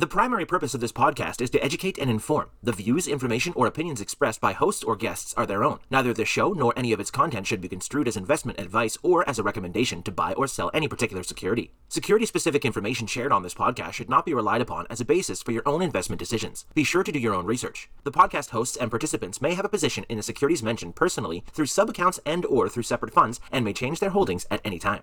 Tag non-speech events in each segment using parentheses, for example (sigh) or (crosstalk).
The primary purpose of this podcast is to educate and inform. The views, information, or opinions expressed by hosts or guests are their own. Neither the show nor any of its content should be construed as investment advice or as a recommendation to buy or sell any particular security. Security specific information shared on this podcast should not be relied upon as a basis for your own investment decisions. Be sure to do your own research. The podcast hosts and participants may have a position in the securities mentioned personally through sub accounts and or through separate funds and may change their holdings at any time.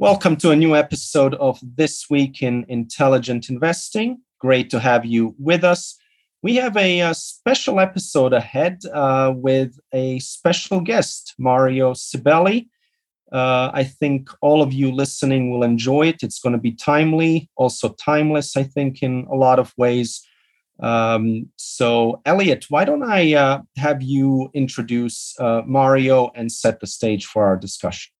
Welcome to a new episode of This Week in Intelligent Investing. Great to have you with us. We have a, a special episode ahead uh, with a special guest, Mario Cibelli. Uh, I think all of you listening will enjoy it. It's going to be timely, also timeless, I think, in a lot of ways. Um, so, Elliot, why don't I uh, have you introduce uh, Mario and set the stage for our discussion?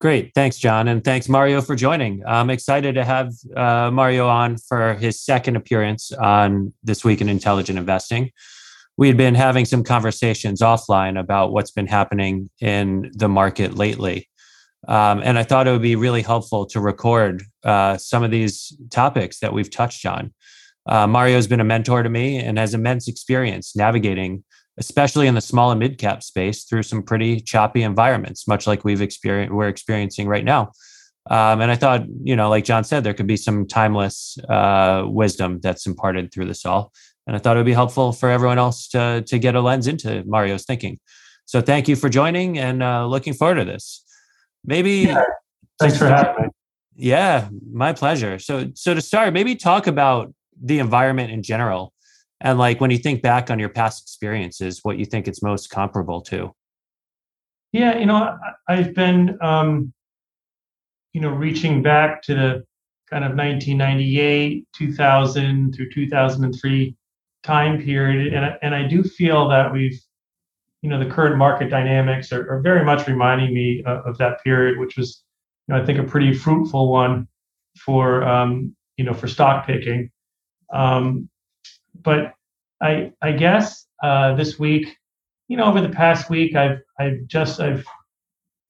Great. Thanks, John. And thanks, Mario, for joining. I'm excited to have uh, Mario on for his second appearance on This Week in Intelligent Investing. We had been having some conversations offline about what's been happening in the market lately. Um, and I thought it would be really helpful to record uh, some of these topics that we've touched on. Uh, Mario has been a mentor to me and has immense experience navigating especially in the small and mid cap space through some pretty choppy environments, much like we've experienced we're experiencing right now. Um, and I thought, you know, like John said, there could be some timeless uh, wisdom that's imparted through this all. And I thought it would be helpful for everyone else to to get a lens into Mario's thinking. So thank you for joining and uh, looking forward to this. Maybe yeah. thanks for having me. Yeah, my pleasure. So so to start, maybe talk about the environment in general and like when you think back on your past experiences what you think it's most comparable to? Yeah you know i've been um you know reaching back to the kind of 1998 2000 through 2003 time period. And, and i do feel that we've you know the current market dynamics are, are very much reminding me of, of, that period which was you know i think a pretty fruitful one for um you know for stock picking. Um but I I guess uh, this week, you know, over the past week, I've I've just I've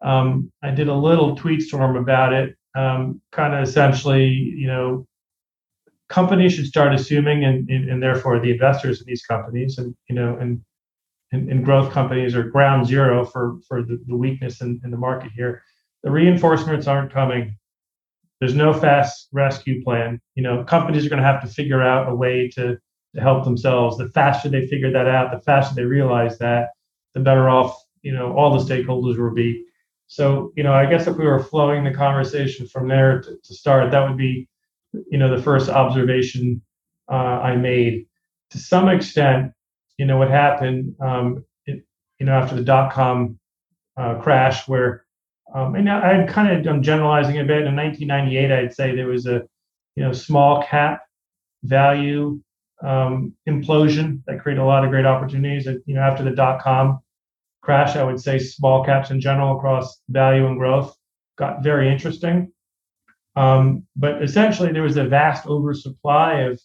um, I did a little tweet storm about it, um, kind of essentially, you know, companies should start assuming, and, and, and therefore the investors in these companies, and you know, and and, and growth companies are ground zero for for the, the weakness in, in the market here. The reinforcements aren't coming. There's no fast rescue plan. You know, companies are going to have to figure out a way to to help themselves. The faster they figure that out, the faster they realize that, the better off you know all the stakeholders will be. So you know, I guess if we were flowing the conversation from there to, to start, that would be you know the first observation uh, I made. To some extent, you know what happened. Um, it, you know after the dot com uh, crash, where um, and I'm kind of I'm generalizing a bit. In 1998, I'd say there was a you know small cap value um, implosion that created a lot of great opportunities. You know, after the dot com crash, I would say small caps in general across value and growth got very interesting. Um, but essentially, there was a vast oversupply of,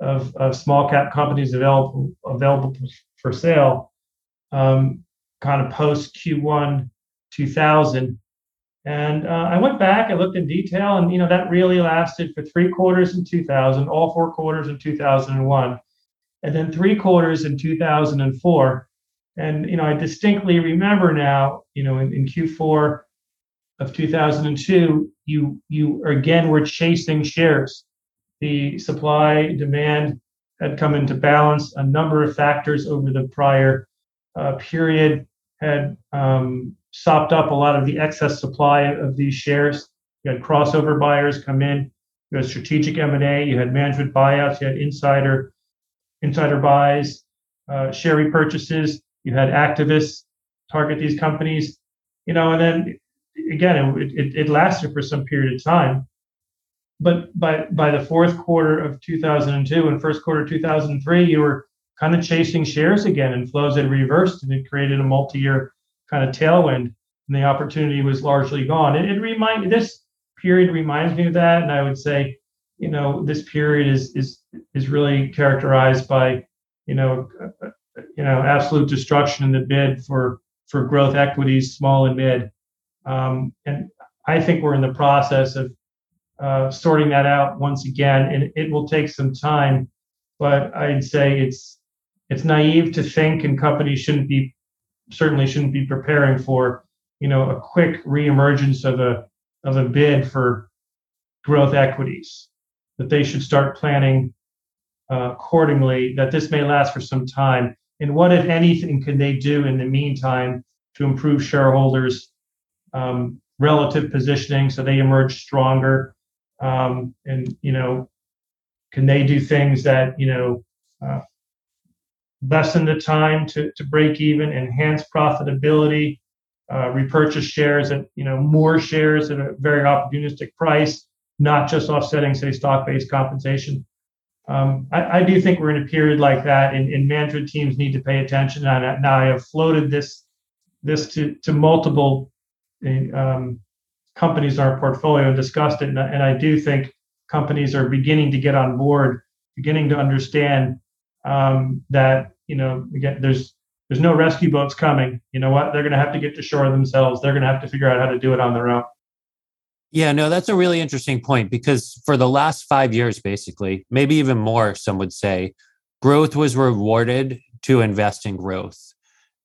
of, of small cap companies available available for sale, um, kind of post Q1 2000. And uh, I went back, I looked in detail, and you know that really lasted for three quarters in 2000, all four quarters in 2001, and then three quarters in 2004. And you know, I distinctly remember now, you know, in, in Q4 of 2002, you you again were chasing shares. The supply demand had come into balance. A number of factors over the prior uh, period had um, sopped up a lot of the excess supply of these shares. You had crossover buyers come in. You had strategic M&A. You had management buyouts. You had insider insider buys, uh, share repurchases. You had activists target these companies. You know, and then again, it, it, it lasted for some period of time. But by by the fourth quarter of 2002 and first quarter 2003, you were kind of chasing shares again, and flows had reversed, and it created a multi-year kind of tailwind, and the opportunity was largely gone. It, it remind this period reminds me of that, and I would say, you know, this period is is is really characterized by, you know, uh, uh, you know, absolute destruction in the bid for for growth equities, small and mid, um, and I think we're in the process of uh, sorting that out once again, and it will take some time. But I'd say it's it's naive to think, and companies shouldn't be certainly shouldn't be preparing for you know a quick reemergence of a of a bid for growth equities. That they should start planning uh, accordingly. That this may last for some time. And what, if anything, can they do in the meantime to improve shareholders' um, relative positioning so they emerge stronger? Um, and you know, can they do things that you know uh, lessen the time to, to break even, enhance profitability, uh, repurchase shares at you know more shares at a very opportunistic price, not just offsetting say stock-based compensation. Um, I, I, do think we're in a period like that, and, and management teams need to pay attention. And now I have floated this this to to multiple um, companies in our portfolio and discussed it, and, and I do think companies are beginning to get on board, beginning to understand um, that you know again there's there's no rescue boats coming. You know what? They're going to have to get to shore themselves. They're going to have to figure out how to do it on their own. Yeah, no, that's a really interesting point because for the last five years, basically, maybe even more, some would say, growth was rewarded to invest in growth.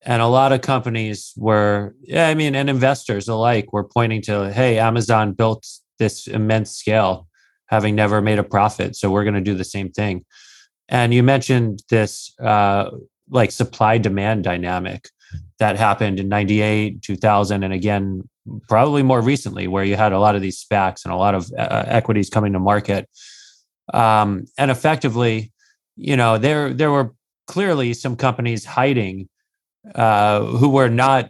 And a lot of companies were, yeah, I mean, and investors alike were pointing to, hey, Amazon built this immense scale, having never made a profit. So we're going to do the same thing. And you mentioned this uh, like supply demand dynamic that happened in 98, 2000, and again, probably more recently, where you had a lot of these SPACs and a lot of uh, equities coming to market. Um, and effectively, you know, there, there were clearly some companies hiding uh, who were not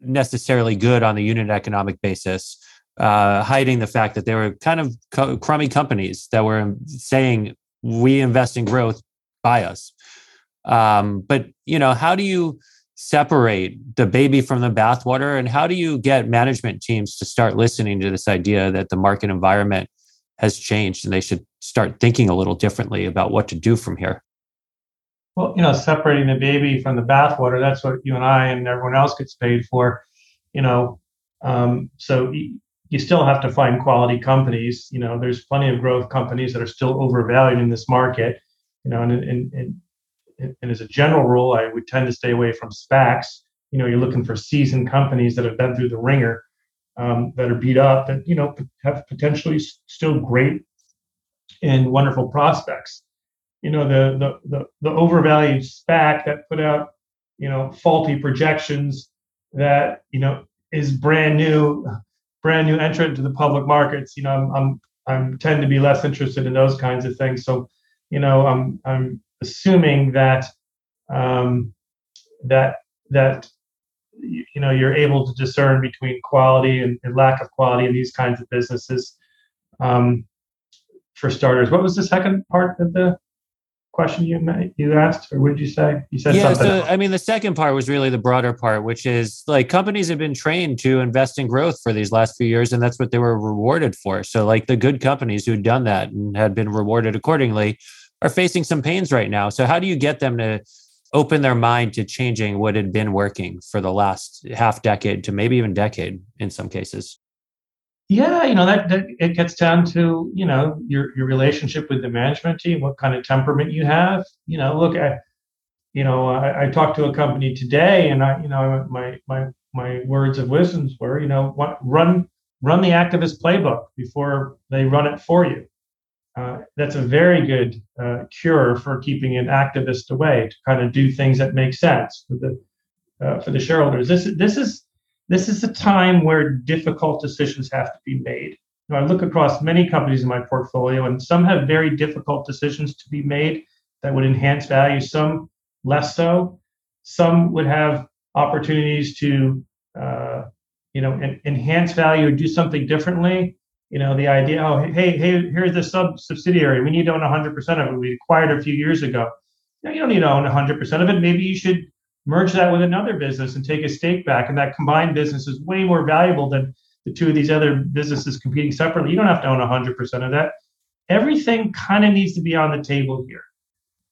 necessarily good on the unit economic basis, uh, hiding the fact that they were kind of co- crummy companies that were saying we invest in growth by us. Um, but you know how do you separate the baby from the bathwater? And how do you get management teams to start listening to this idea that the market environment has changed and they should start thinking a little differently about what to do from here? Well you know separating the baby from the bathwater that's what you and i and everyone else gets paid for you know um, so you still have to find quality companies. You know, there's plenty of growth companies that are still overvalued in this market. You know, and and, and, and as a general rule, I would tend to stay away from SPACs. You know, you're looking for seasoned companies that have been through the ringer, um, that are beat up, that you know have potentially still great and wonderful prospects. You know, the the the, the overvalued SPAC that put out you know faulty projections that you know is brand new brand new entrant to the public markets, you know, I'm, I'm I'm tend to be less interested in those kinds of things. So, you know, I'm I'm assuming that um, that that you know you're able to discern between quality and, and lack of quality in these kinds of businesses. Um, for starters, what was the second part of the question you you asked, or would you say? You said yeah, something. So, I mean, the second part was really the broader part, which is like companies have been trained to invest in growth for these last few years, and that's what they were rewarded for. So, like the good companies who'd done that and had been rewarded accordingly are facing some pains right now. So, how do you get them to open their mind to changing what had been working for the last half decade to maybe even decade in some cases? Yeah, you know that, that it gets down to you know your your relationship with the management team, what kind of temperament you have. You know, look, I, you know, I, I talked to a company today, and I, you know, my my my words of wisdoms were, you know, what run run the activist playbook before they run it for you. Uh, that's a very good uh, cure for keeping an activist away to kind of do things that make sense for the uh, for the shareholders. This this is this is a time where difficult decisions have to be made. I look across many companies in my portfolio, and some have very difficult decisions to be made that would enhance value, some less so. Some would have opportunities to uh, you know, en- enhance value or do something differently. You know, the idea, oh, hey, hey, here's this sub subsidiary. We need to own 100% of it. We acquired a few years ago. Know, you don't need to own 100% of it. Maybe you should merge that with another business and take a stake back. And that combined business is way more valuable than the two of these other businesses competing separately. You don't have to own 100% of that. Everything kind of needs to be on the table here.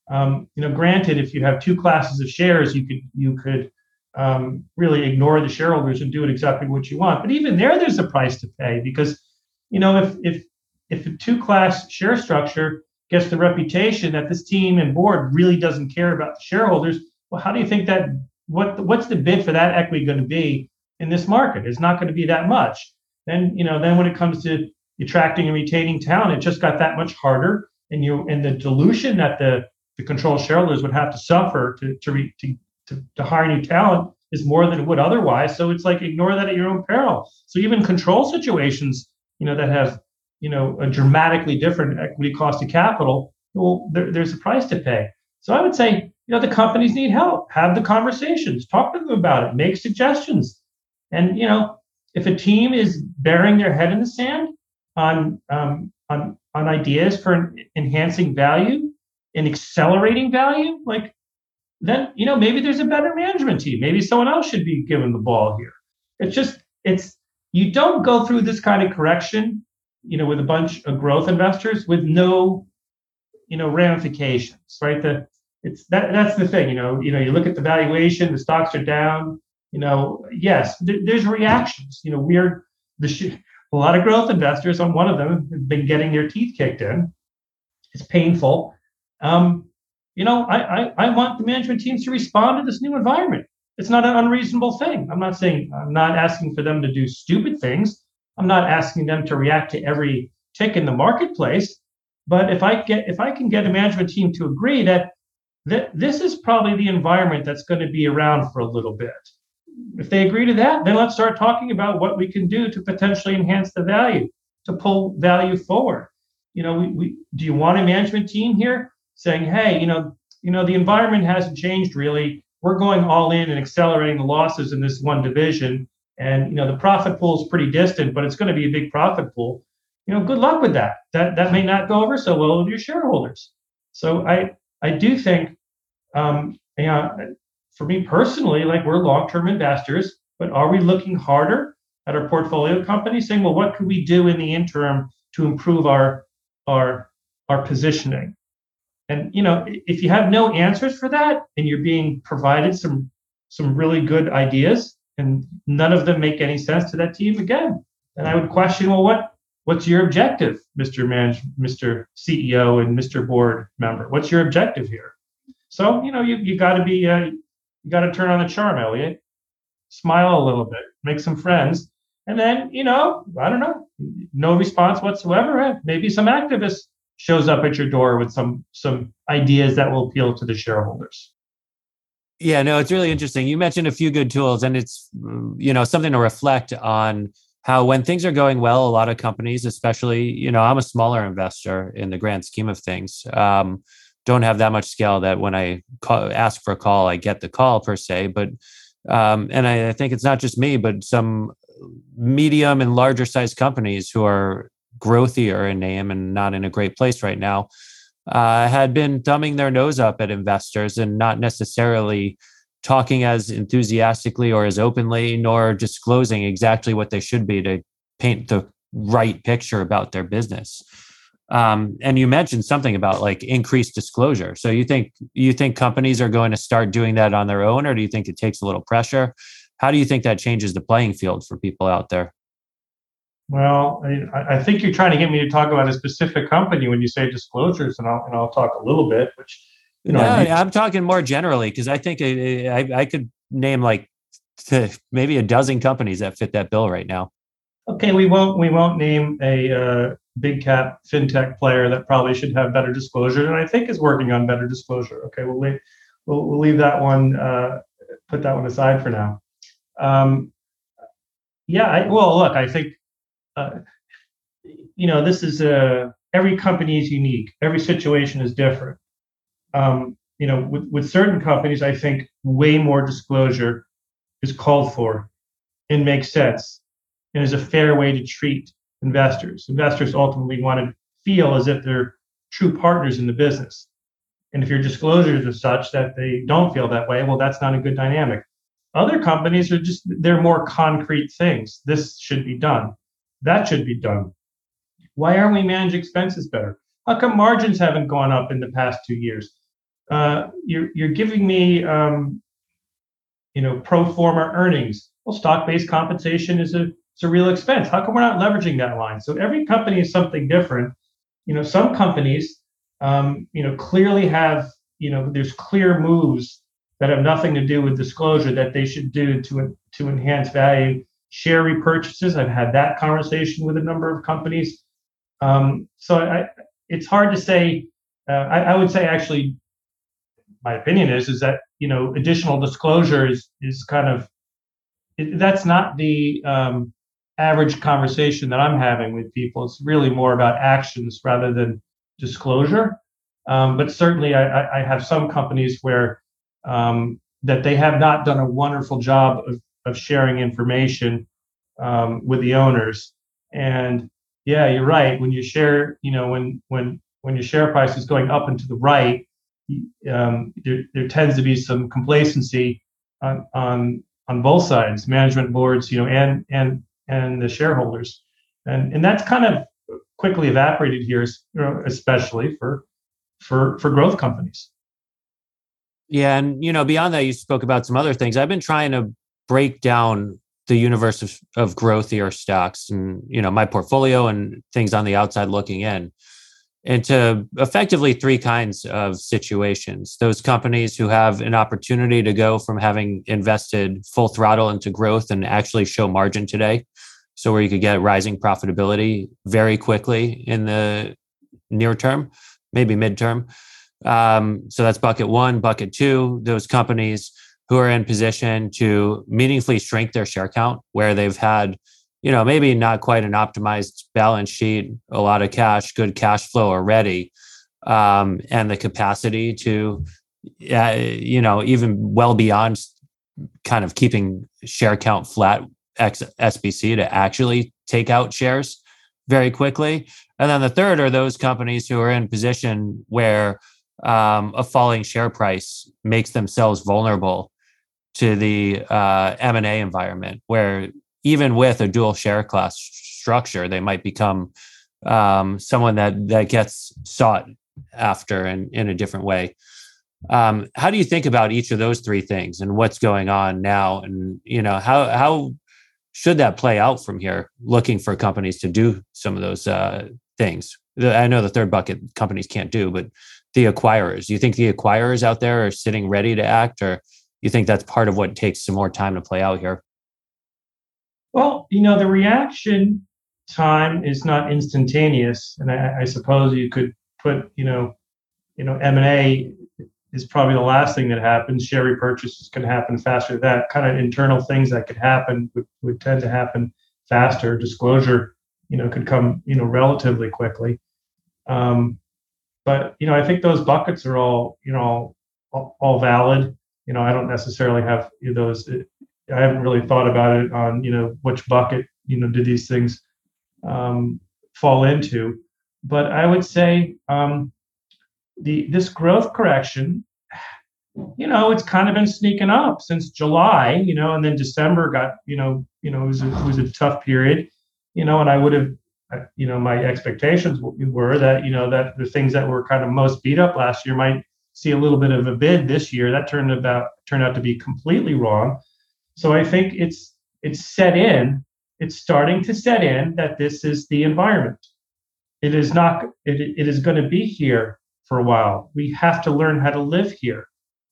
Um, you know, granted, if you have two classes of shares, you could you could um, really ignore the shareholders and do it exactly what you want. But even there, there's a price to pay because you know if if if a two class share structure gets the reputation that this team and board really doesn't care about the shareholders, well, how do you think that what what's the bid for that equity going to be in this market? It's not going to be that much. Then you know then when it comes to attracting and retaining talent, it just got that much harder. And you and the dilution that the the control shareholders would have to suffer to to, re, to to, to hire new talent is more than it would otherwise. So it's like ignore that at your own peril. So even control situations, you know, that have you know a dramatically different equity cost of capital, well, there, there's a price to pay. So I would say, you know, the companies need help. Have the conversations, talk to them about it, make suggestions, and you know, if a team is burying their head in the sand on um, on on ideas for enhancing value and accelerating value, like then you know maybe there's a better management team. Maybe someone else should be given the ball here. It's just it's you don't go through this kind of correction, you know, with a bunch of growth investors with no, you know, ramifications, right? The it's that that's the thing, you know, you know, you look at the valuation, the stocks are down, you know, yes, th- there's reactions, you know, weird the sh- a lot of growth investors on one of them have been getting their teeth kicked in. It's painful. Um, you know, I, I, I want the management teams to respond to this new environment. It's not an unreasonable thing. I'm not saying I'm not asking for them to do stupid things. I'm not asking them to react to every tick in the marketplace. But if I get if I can get a management team to agree that that this is probably the environment that's going to be around for a little bit. If they agree to that, then let's start talking about what we can do to potentially enhance the value, to pull value forward. You know, we, we do you want a management team here? saying, hey, you know, you know, the environment hasn't changed really. We're going all in and accelerating the losses in this one division. And you know, the profit pool is pretty distant, but it's going to be a big profit pool. You know, good luck with that. That that may not go over so well with your shareholders. So I I do think, um, you know, for me personally, like we're long-term investors, but are we looking harder at our portfolio companies, saying, well, what could we do in the interim to improve our our our positioning? And you know, if you have no answers for that, and you're being provided some some really good ideas, and none of them make any sense to that team, again, then I would question, well, what what's your objective, Mr. Manage, Mr. CEO, and Mr. Board member? What's your objective here? So you know, you you got to be uh, you got to turn on the charm, Elliot. Smile a little bit, make some friends, and then you know, I don't know, no response whatsoever. Maybe some activist shows up at your door with some some ideas that will appeal to the shareholders. Yeah, no, it's really interesting. You mentioned a few good tools, and it's you know something to reflect on how when things are going well, a lot of companies, especially you know, I'm a smaller investor in the grand scheme of things. Um, don't have that much scale that when I call, ask for a call, I get the call per se. But um, and I, I think it's not just me, but some medium and larger size companies who are growthier in name and not in a great place right now, uh, had been thumbing their nose up at investors and not necessarily talking as enthusiastically or as openly, nor disclosing exactly what they should be to paint the right picture about their business. Um, and you mentioned something about like increased disclosure. So you think you think companies are going to start doing that on their own, or do you think it takes a little pressure? How do you think that changes the playing field for people out there? Well, I, I, think you're trying to get me to talk about a specific company when you say disclosures, and I'll and I'll talk a little bit. Which, you know, yeah, I'm talking more generally because I think I, I, I could name like maybe a dozen companies that fit that bill right now. Okay, we won't we won't name a uh, big cap fintech player that probably should have better disclosure, and I think is working on better disclosure. Okay, we'll leave we'll, we'll leave that one uh, put that one aside for now. Um, yeah, I, well, look, I think uh, you know, this is a uh, every company is unique. Every situation is different. Um, you know, with, with certain companies, I think way more disclosure is called for and makes sense and is a fair way to treat investors. Investors ultimately want to feel as if they're true partners in the business. And if your disclosures are such that they don't feel that way, well, that's not a good dynamic. Other companies are just, they're more concrete things. This should be done. That should be done. Why aren't we managing expenses better? How come margins haven't gone up in the past two years? Uh, you're, you're giving me, um, you know, pro forma earnings. Well, stock-based compensation is a, it's a real expense. How come we're not leveraging that line? So every company is something different. You know, some companies um, you know, clearly have, you know, there's clear moves that have nothing to do with disclosure that they should do to to enhance value. Share repurchases. I've had that conversation with a number of companies. Um, so I, it's hard to say. Uh, I, I, would say actually, my opinion is is that you know additional disclosure is is kind of it, that's not the um, average conversation that I'm having with people. It's really more about actions rather than disclosure. Um, but certainly, I, I, have some companies where um, that they have not done a wonderful job of, of sharing information um, with the owners. And yeah, you're right. When you share, you know, when when when your share price is going up and to the right, um, there, there tends to be some complacency on on on both sides, management boards, you know, and and and the shareholders, and and that's kind of quickly evaporated here, especially for for for growth companies. Yeah, and you know, beyond that, you spoke about some other things. I've been trying to break down the universe of, of growthier stocks and you know my portfolio and things on the outside looking in into effectively three kinds of situations those companies who have an opportunity to go from having invested full throttle into growth and actually show margin today so where you could get rising profitability very quickly in the near term, maybe midterm. Um, so that's bucket one. Bucket two, those companies who are in position to meaningfully shrink their share count, where they've had, you know, maybe not quite an optimized balance sheet, a lot of cash, good cash flow already, um, and the capacity to, uh, you know, even well beyond kind of keeping share count flat X SBC to actually take out shares very quickly. And then the third are those companies who are in position where um, a falling share price makes themselves vulnerable to the uh, M&A environment, where even with a dual share class structure, they might become um, someone that that gets sought after in, in a different way. Um, how do you think about each of those three things and what's going on now? And you know how how should that play out from here, looking for companies to do some of those uh, things? I know the third bucket companies can't do, but the acquirers. Do you think the acquirers out there are sitting ready to act, or you think that's part of what takes some more time to play out here? Well, you know, the reaction time is not instantaneous, and I, I suppose you could put, you know, you know, M and A is probably the last thing that happens. Share repurchases can happen faster. That kind of internal things that could happen would, would tend to happen faster. Disclosure, you know, could come, you know, relatively quickly. Um, but you know, I think those buckets are all, you know, all, all valid. You know, I don't necessarily have those. I haven't really thought about it on, you know, which bucket, you know, do these things um, fall into. But I would say, um, the this growth correction, you know, it's kind of been sneaking up since July, you know, and then December got, you know, you know, it was a, it was a tough period, you know, and I would have, you know, my expectations were that, you know, that the things that were kind of most beat up last year might see a little bit of a bid this year. That turned about turned out to be completely wrong. So I think it's it's set in. It's starting to set in that this is the environment. It is not. It, it is going to be here for a while. We have to learn how to live here.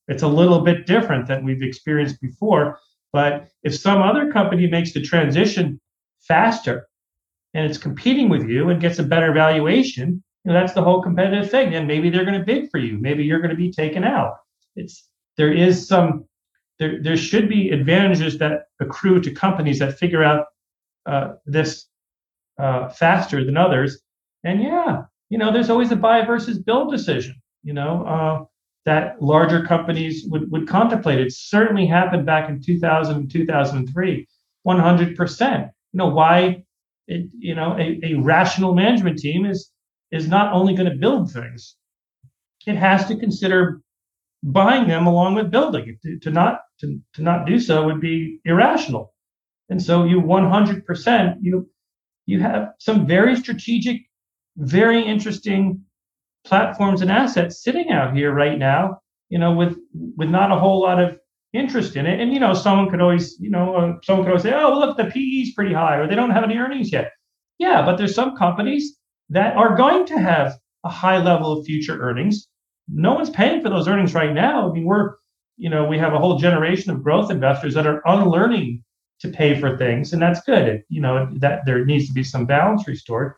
It's a little bit different than we've experienced before. But if some other company makes the transition faster and it's competing with you and gets a better valuation, you know, that's the whole competitive thing. And maybe they're going to bid for you. Maybe you're going to be taken out. It's there is some there there should be advantages that accrue to companies that figure out uh, this uh, faster than others. And yeah, you know, there's always a buy versus build decision, you know, uh, that larger companies would, would contemplate. It certainly happened back in 2000 and 2003. 100%. You know, why, it, you know, a, a rational management team is, is not only going to build things, it has to consider buying them along with building. To, to not to, to not do so would be irrational. And so you 100% you you have some very strategic, very interesting platforms and assets sitting out here right now. You know, with with not a whole lot of interest in it. And you know, someone could always, you know, uh, someone could always say, "Oh, well, look, the PE is pretty high, or they don't have any earnings yet." Yeah, but there's some companies that are going to have a high level of future earnings. No one's paying for those earnings right now. I mean, we're, you know, we have a whole generation of growth investors that are unlearning to pay for things, and that's good. You know, that there needs to be some balance restored.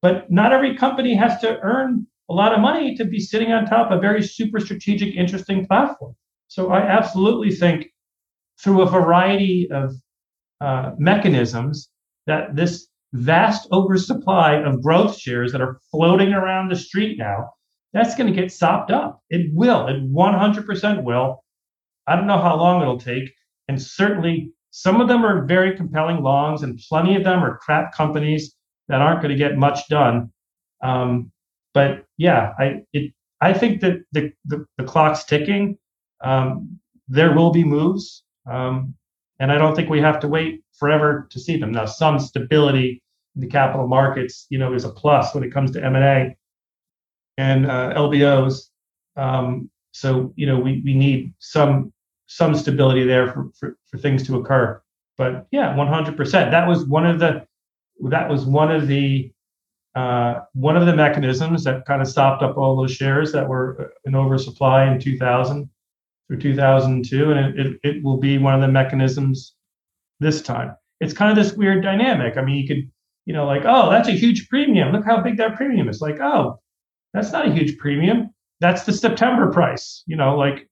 But not every company has to earn a lot of money to be sitting on top of a very super strategic, interesting platform. So I absolutely think through a variety of uh, mechanisms that this vast oversupply of growth shares that are floating around the street now, that's going to get sopped up. It will. It 100% will. I don't know how long it'll take. And certainly some of them are very compelling longs, and plenty of them are crap companies that aren't going to get much done. Um, but yeah, I it I think that the, the, the clock's ticking. Um, there will be moves, um, and I don't think we have to wait forever to see them. Now, some stability in the capital markets, you know, is a plus when it comes to M and A and uh, LBOs. Um, so you know, we we need some some stability there for, for, for things to occur. But yeah, 100%. That was one of the that was one of the uh, one of the mechanisms that kind of stopped up all those shares that were in oversupply in 2000 through 2002, and it, it, it will be one of the mechanisms this time. It's kind of this weird dynamic. I mean, you could, you know, like, oh, that's a huge premium. Look how big that premium is. Like, oh, that's not a huge premium. That's the September price. You know, like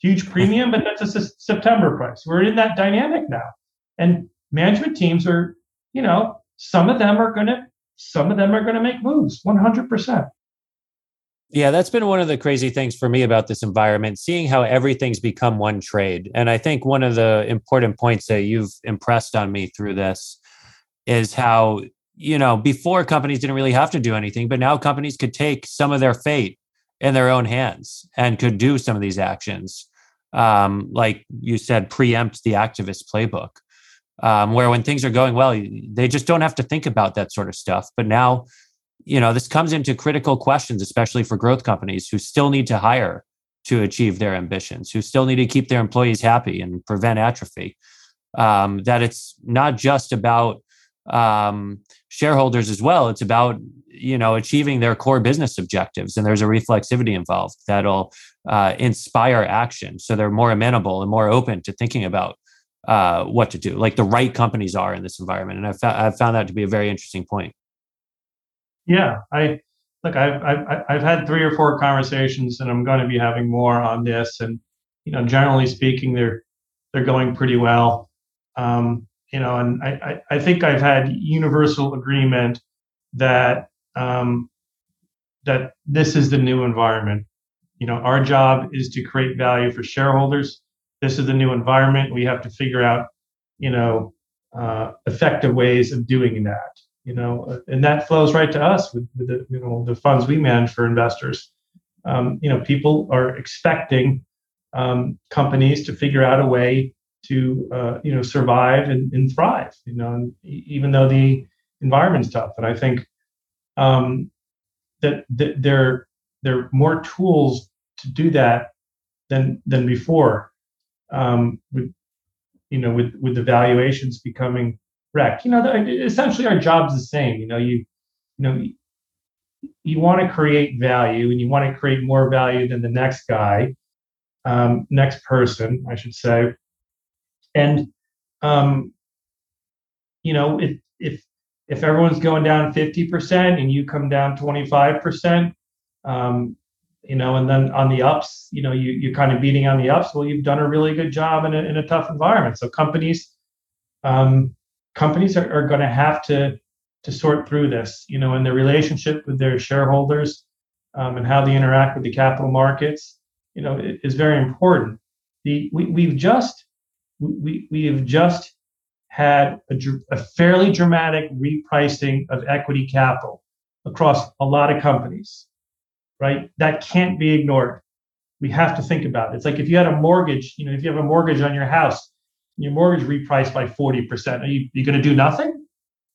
huge premium, but that's a September price. We're in that dynamic now, and management teams are, you know, some of them are going to some of them are going to make moves 100%. Yeah, that's been one of the crazy things for me about this environment, seeing how everything's become one trade. And I think one of the important points that you've impressed on me through this is how, you know, before companies didn't really have to do anything, but now companies could take some of their fate in their own hands and could do some of these actions. Um, like you said, preempt the activist playbook um, where when things are going well, they just don't have to think about that sort of stuff. But now, you know, this comes into critical questions, especially for growth companies who still need to hire to achieve their ambitions, who still need to keep their employees happy and prevent atrophy. Um, that it's not just about um, shareholders as well; it's about you know achieving their core business objectives, and there's a reflexivity involved that'll uh, inspire action, so they're more amenable and more open to thinking about uh, what to do, like the right companies are in this environment. And I've, fa- I've found that to be a very interesting point. Yeah, I look. I've, I've I've had three or four conversations, and I'm going to be having more on this. And you know, generally speaking, they're they're going pretty well. Um, you know, and I, I, I think I've had universal agreement that um, that this is the new environment. You know, our job is to create value for shareholders this is the new environment. We have to figure out, you know, uh, effective ways of doing that. You know, and that flows right to us with, with the you know the funds we manage for investors. Um, you know, people are expecting um, companies to figure out a way to uh, you know survive and, and, thrive. You know, even though the environment's tough, and I think um, that, that there there are more tools to do that than than before um, with you know with with the valuations becoming wrecked. You know, the, essentially our job's the same. You know, you you know you want to create value and you want to create more value than the next guy, um, next person, I should say. And um, you know, if if if everyone's going down 50% and you come down 25%, um, you know, and then on the ups, you know, you, you're kind of beating on the ups. Well, you've done a really good job in a, in a tough environment. So companies, um, companies are, are going to have to to sort through this, you know, and their relationship with their shareholders um, and how they interact with the capital markets, you know, is very important. The we, we've just we we have just had a, a fairly dramatic repricing of equity capital across a lot of companies, right? That can't be ignored. We have to think about it. It's like if you had a mortgage, you know, if you have a mortgage on your house, your mortgage repriced by 40%, are you, you going to do nothing?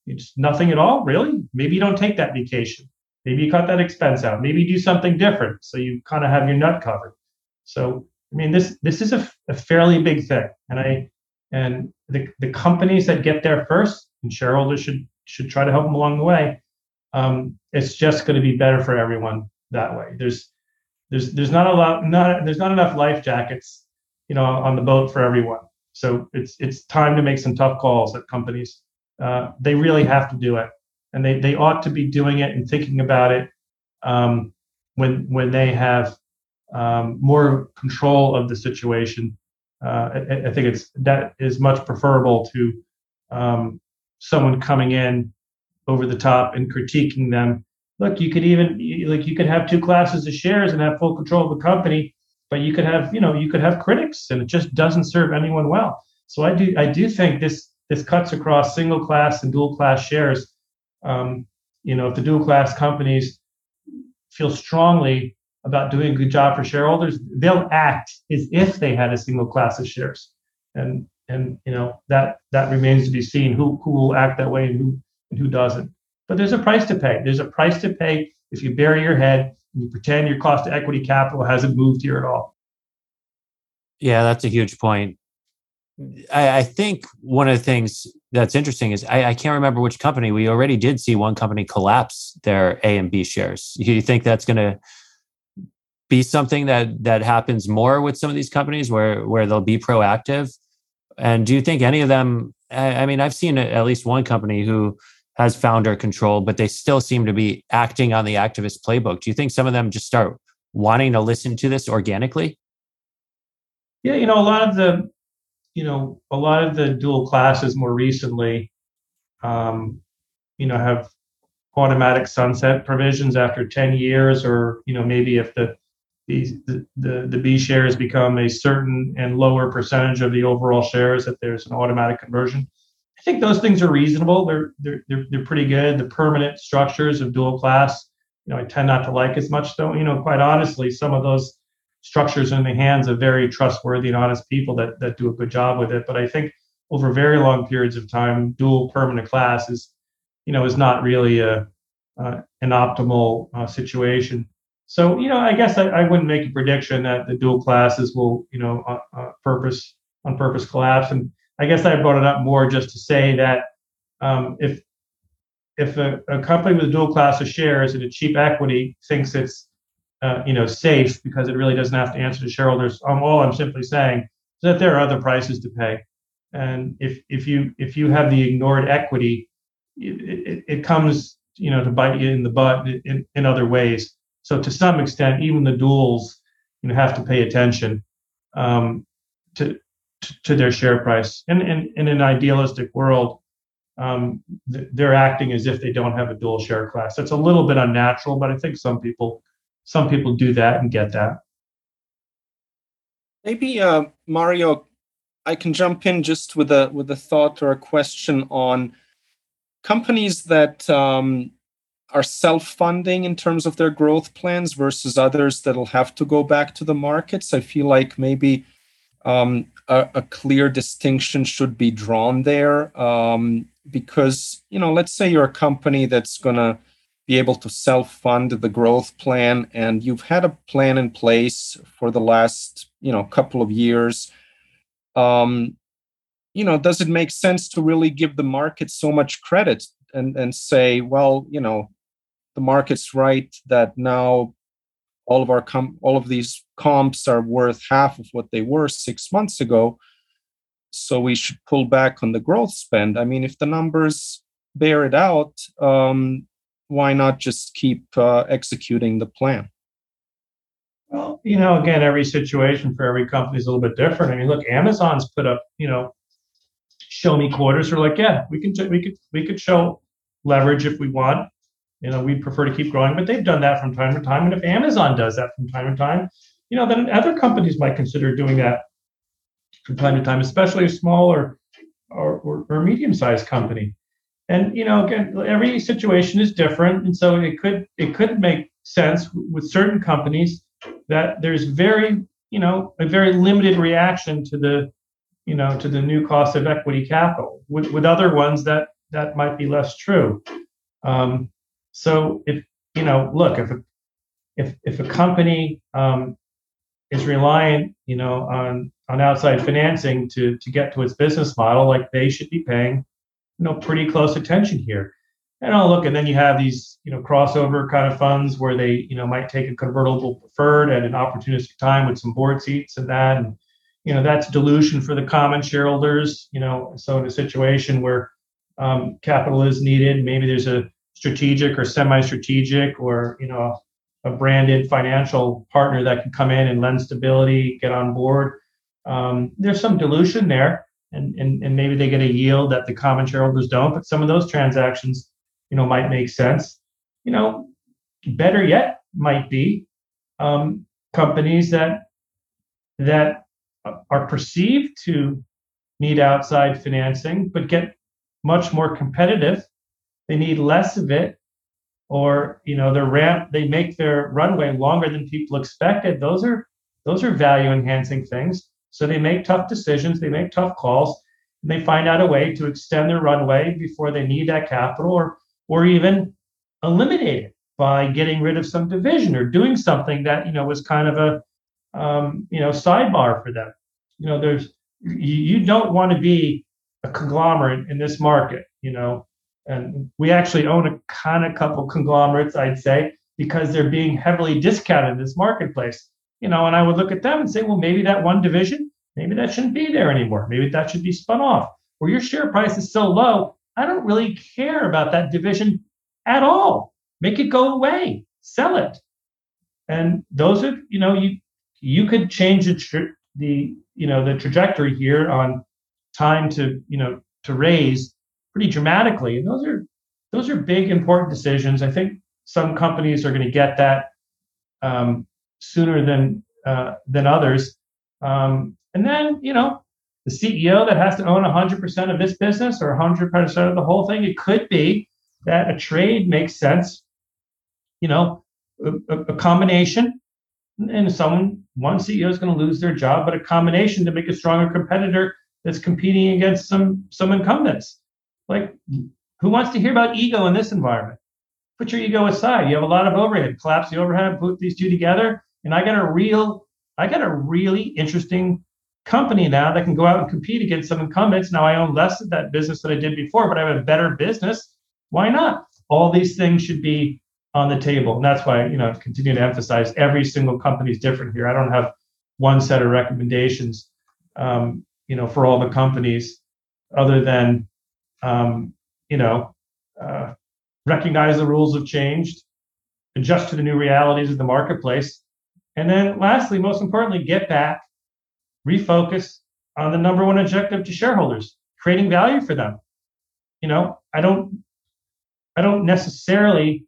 It's nothing at all, really? Maybe you don't take that vacation. Maybe you cut that expense out. Maybe you do something different so you kind of have your nut covered. So, I mean, this this is a, a fairly big thing, and I and the, the companies that get there first, and shareholders should should try to help them along the way. Um, it's just going to be better for everyone that way. There's there's there's not a lot not there's not enough life jackets, you know, on the boat for everyone. So it's it's time to make some tough calls at companies. Uh, they really have to do it, and they they ought to be doing it and thinking about it um, when when they have um, more control of the situation uh, I, I, think it's that is much preferable to um, someone coming in over the top and critiquing them. Look, you could even like you could have two classes of shares and have full control of the company, but you could have you know you could have critics, and it just doesn't serve anyone well. So I do I do think this this cuts across single class and dual class shares. Um, you know, if the dual class companies feel strongly about doing a good job for shareholders, they'll act as if they had a single class of shares. And and you know that that remains to be seen who who will act that way and who and who doesn't. But there's a price to pay. There's a price to pay if you bury your head and you pretend your cost of equity capital hasn't moved here at all. Yeah, that's a huge point. I, I think one of the things that's interesting is I, I, can't remember which company we already did see one company collapse their A and B shares. You think that's going to be something that that happens more with some of these companies where where they'll be proactive? And do you think any of them i mean i've seen at least one company who has founder control but they still seem to be acting on the activist playbook. Do you think some of them just start wanting to listen to this organically? Yeah you know a lot of the you know a lot of the dual classes more recently um you know have automatic sunset provisions after 10 years or you know maybe if the the, the, the B shares become a certain and lower percentage of the overall shares if there's an automatic conversion. I think those things are reasonable. They're, they're, they're, they're pretty good. The permanent structures of dual class, you know, I tend not to like as much though, you know, quite honestly, some of those structures in the hands of very trustworthy and honest people that, that do a good job with it. But I think over very long periods of time, dual permanent class is, you know, is not really a, uh, an optimal uh, situation. So, you know, I guess I, I, wouldn't make a prediction that the dual classes will, you know, uh, uh, purpose on purpose collapse. And I guess I brought it up more just to say that um, if if a, a, company with a dual class of shares and a cheap equity thinks it's uh, you know safe because it really doesn't have to answer to shareholders, um, all I'm simply saying is that there are other prices to pay. And if if you if you have the ignored equity, it, it, it comes you know to bite you in the butt in, in other ways. So to some extent, even the duals, you know, have to pay attention um, to, to, their share price. And in, in an idealistic world, um, they're acting as if they don't have a dual share class. That's a little bit unnatural, but I think some people some people do that and get that. Maybe uh, Mario, I can jump in just with a with a thought or a question on companies that um, are self-funding in terms of their growth plans versus others that'll have to go back to the markets. I feel like maybe um, a, a, clear distinction should be drawn there um, because you know let's say you're a company that's to be able to self-fund the growth plan and you've had a plan in place for the last you know couple of years um, you know does it make sense to really give the market so much credit and and say well you know the market's right that now all of our com- all of these comps are worth half of what they were six months ago. So we should pull back on the growth spend. I mean if the numbers bear it out um, why not just keep uh, executing the plan? Well you know again every situation for every company is a little bit different. I mean look amazon's put up you know show me quarters. Are like yeah we can t- we could we could show leverage if we want you know, we'd prefer to keep growing, but they've done that from time to time. And if Amazon does that from time to time, you know, then other companies might consider doing that from time to time, especially a smaller or, or, or medium-sized company. And you know, again, every situation is different, and so it could it could make sense with certain companies that there's very you know a very limited reaction to the you know to the new cost of equity capital. With with other ones that that might be less true. Um, so if you know, look if a if if a company um, is reliant, you know, on on outside financing to to get to its business model, like they should be paying you know pretty close attention here. And I'll look, and then you have these you know crossover kind of funds where they you know might take a convertible preferred at an opportunistic time with some board seats and that, and you know that's dilution for the common shareholders. You know, so in a situation where um, capital is needed, maybe there's a strategic or semi-strategic or you know a branded financial partner that can come in and lend stability, get on board. Um, there's some dilution there, and, and and maybe they get a yield that the common shareholders don't. But some of those transactions, you know, might make sense. You know, better yet might be um, companies that that are perceived to need outside financing, but get much more competitive. They need less of it, or you know, their ramp they make their runway longer than people expected. Those are those are value enhancing things. So they make tough decisions, they make tough calls, and they find out a way to extend their runway before they need that capital or or even eliminate it by getting rid of some division or doing something that you know was kind of a um, you know sidebar for them. You know, there's you, you don't want to be a conglomerate in this market. You know, and we actually own a kind of couple conglomerates, I'd say, because they're being heavily discounted in this marketplace you know, and I would look at them and say, well, maybe that one division, maybe that shouldn't be there anymore. Maybe that should be spun off. Or your share price is so low, I don't really care about that division at all. Make it go away, sell it. And those are, you know, you you could change the, the you know the trajectory here on time to you know to raise pretty dramatically. And those are those are big important decisions. I think some companies are going to get that um, sooner than uh, than others. Um, and then you know the CEO that has to own 100% of this business or 100% of the whole thing. It could be that a trade makes sense. You know, a, a combination, and someone one CEO is going to lose their job, but a combination to make a stronger competitor that's competing against some some incumbents. Like, who wants to hear about ego in this environment? Put your ego aside. You have a lot of overhead. Collapse the overhead, put these two together, and I got a real, I got a really interesting company now that can go out and compete against some incumbents. Now I own less of that business than I did before, but I have a better business. Why not? All these things should be on the table. And that's why, you know, I continue to emphasize every single company is different here. I don't have one set of recommendations, um, you know, for all the companies other than, um, you know, uh, recognize the rules have changed, adjust to the new realities of the marketplace, and then lastly, most importantly, get back, refocus on the number one objective to shareholders, creating value for them. You know, I don't I don't necessarily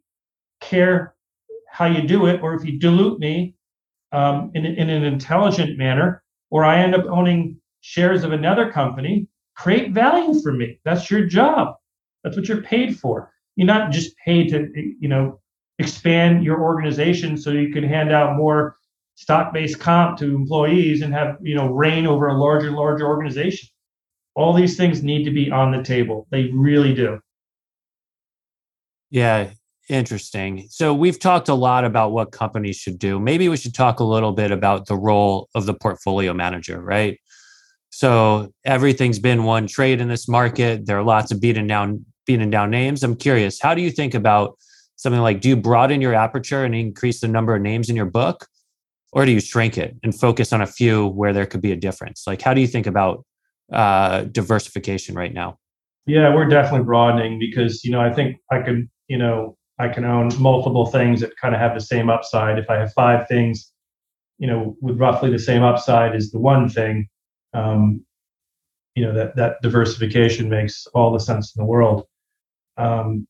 care how you do it or if you dilute me um, in, in an intelligent manner, or I end up owning shares of another company, create value for me. That's your job. That's what you're paid for. You're not just paid to, you know, expand your organization so you can hand out more stock-based comp to employees and have you know reign over a larger larger organization all these things need to be on the table they really do yeah interesting so we've talked a lot about what companies should do maybe we should talk a little bit about the role of the portfolio manager right so everything's been one trade in this market. There are lots of beaten down beaten down names. I'm curious how do you think about something like do you broaden your aperture and increase the number of names in your book? Or do you shrink it and focus on a few where there could be a difference? Like how do you think about uh, diversification right now? Yeah we're definitely broadening because you know i think i could you know i can own multiple things that kind of have the same upside. If i have five things you know with roughly the same upside as the one thing um, you know that that diversification makes all the sense in the world um,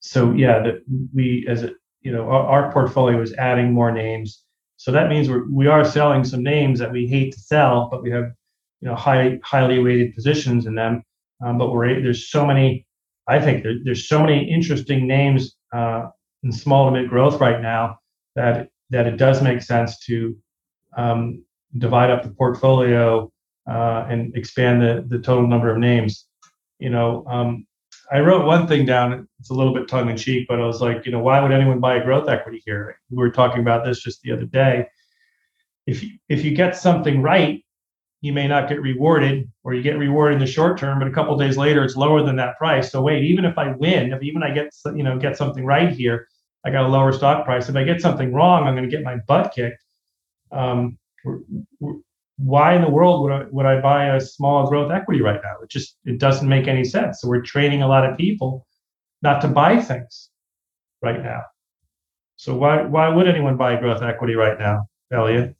so yeah that we as a you know our, our portfolio is adding more names so that means we're, we are selling some names that we hate to sell, but we have you know high highly weighted positions in them. Um, but we're there's so many. I think there, there's so many interesting names uh, in small to mid growth right now that that it does make sense to um, divide up the portfolio uh, and expand the the total number of names. You know, um, I wrote one thing down. It's a little bit tongue in cheek, but I was like, you know, why would anyone buy a growth equity here? We were talking about this just the other day. If you, if you get something right, you may not get rewarded, or you get rewarded in the short term, but a couple days later it's lower than that price. So wait, even if I win, if even I get you know get something right here, I got a lower stock price. If I get something wrong, I'm going to get my butt kicked. Um, why in the world would I would I buy a small growth equity right now? It just it doesn't make any sense. So we're training a lot of people not to buy things right now. So why why would anyone buy growth equity right now, Elliot?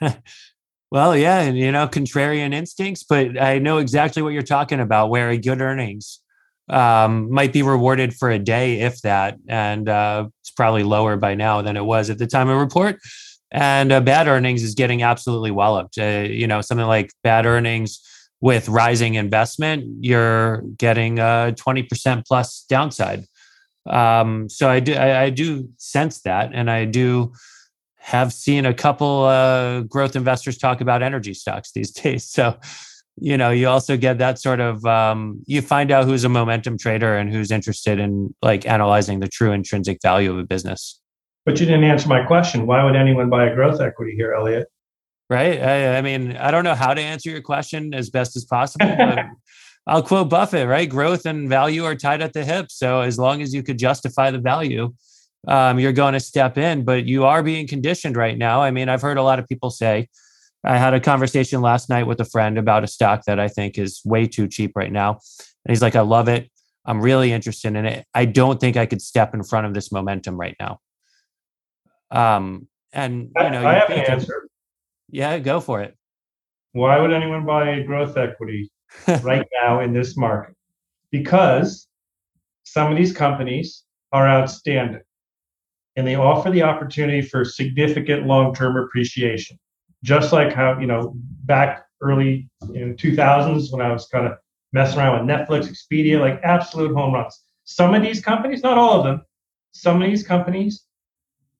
(laughs) well, yeah, and you know, contrarian instincts, but I know exactly what you're talking about. Where a good earnings um, might be rewarded for a day, if that, and uh, it's probably lower by now than it was at the time of report and uh, bad earnings is getting absolutely walloped. Uh, you know, something like bad earnings with rising investment, you're getting a 20% plus downside. Um, so I do, I, I, do sense that, and I do have seen a couple uh, growth investors talk about energy stocks these (laughs) days. So, you know, you also get that sort of um, you find out who's a momentum trader and who's interested in like analyzing the true intrinsic value of a business. But you didn't answer my question. Why would anyone buy a growth equity here, Elliot? Right. I, I mean, I don't know how to answer your question as best as possible, but (laughs) I'll quote Buffett, right? Growth and value are tied at the hip. So as long as you could justify the value, um, you're going to step in, but you are being conditioned right now. I mean, I've heard a lot of people say, I had a conversation last night with a friend about a stock that I think is way too cheap right now. And he's like, I love it. I'm really interested in it. I don't think I could step in front of this momentum right now. Um, and you know, I have an answer. Yeah, go for it. Why would anyone buy growth equity (laughs) right now in this market? Because some of these companies are outstanding and they offer the opportunity for significant long-term appreciation. Just like how, you know, back early in 2000s when I was kind of messing around with Netflix, Expedia, like absolute home runs. Some of these companies, not all of them, some of these companies